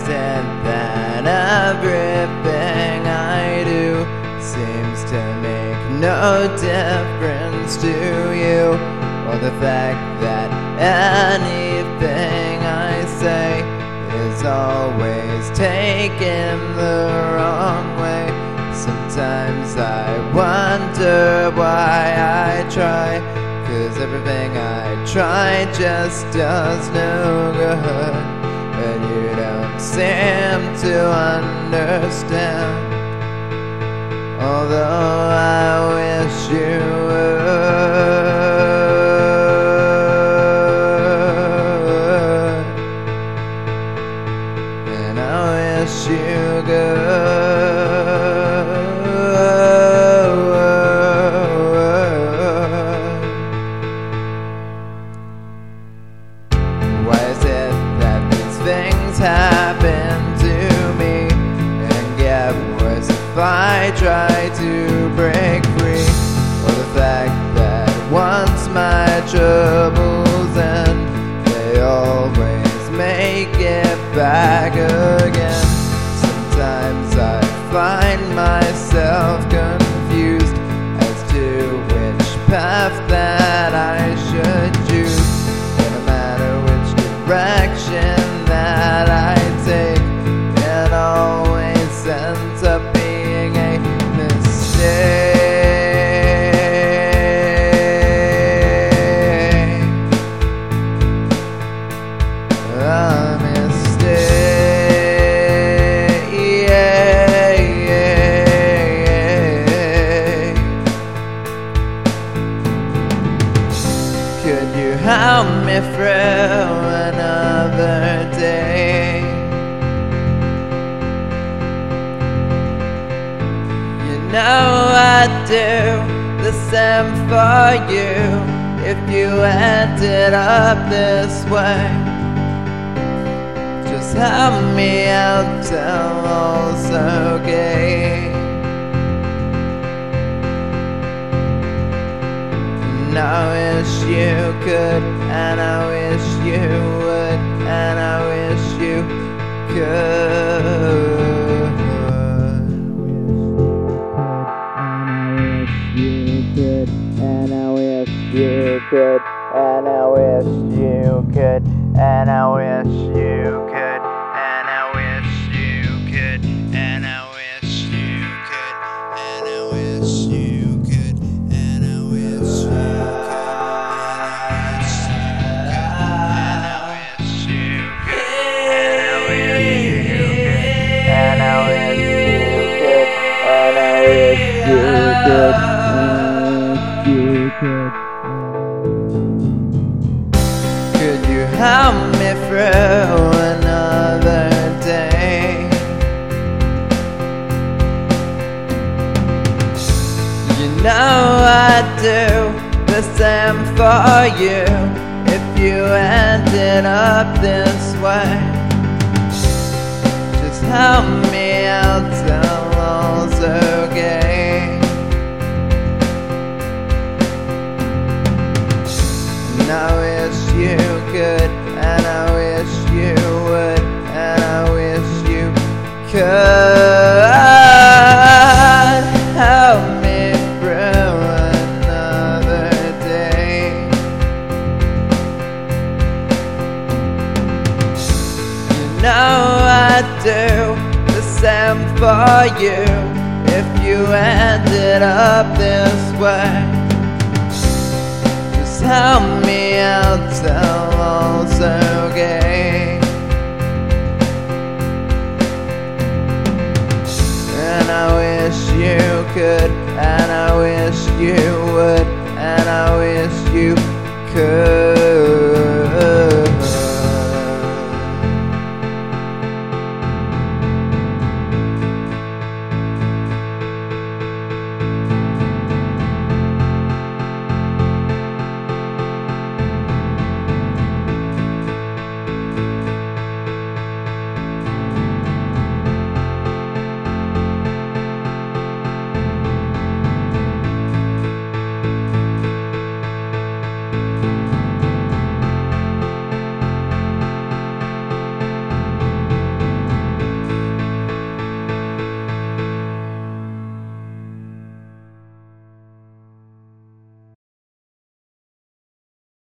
Why is it that everything I do seems to make no difference to you? Or the fact that anything I say is always taken the wrong way? Sometimes I wonder why I try. Cause everything I try just does no good. Seem to understand. Although I wish you I try to break free? Or the fact that once my troubles end, they always make it back again. Sometimes I find myself confused as to which path that I help me through another day? You know I'd do the same for you if you ended up this way. Just help me out till all's okay. And I wish you could, and I wish you would, and I wish you could wish I wish you could. And I wish you could, and I wish you could, and I wish you could, wish you could. Could you help me through another day? You know I'd do the same for you if you ended up this way. You could, and I wish you would, and I wish you could help me through another day. You know I'd do the same for you if you ended up this way. Just help could, and I wish you would, and I wish you could.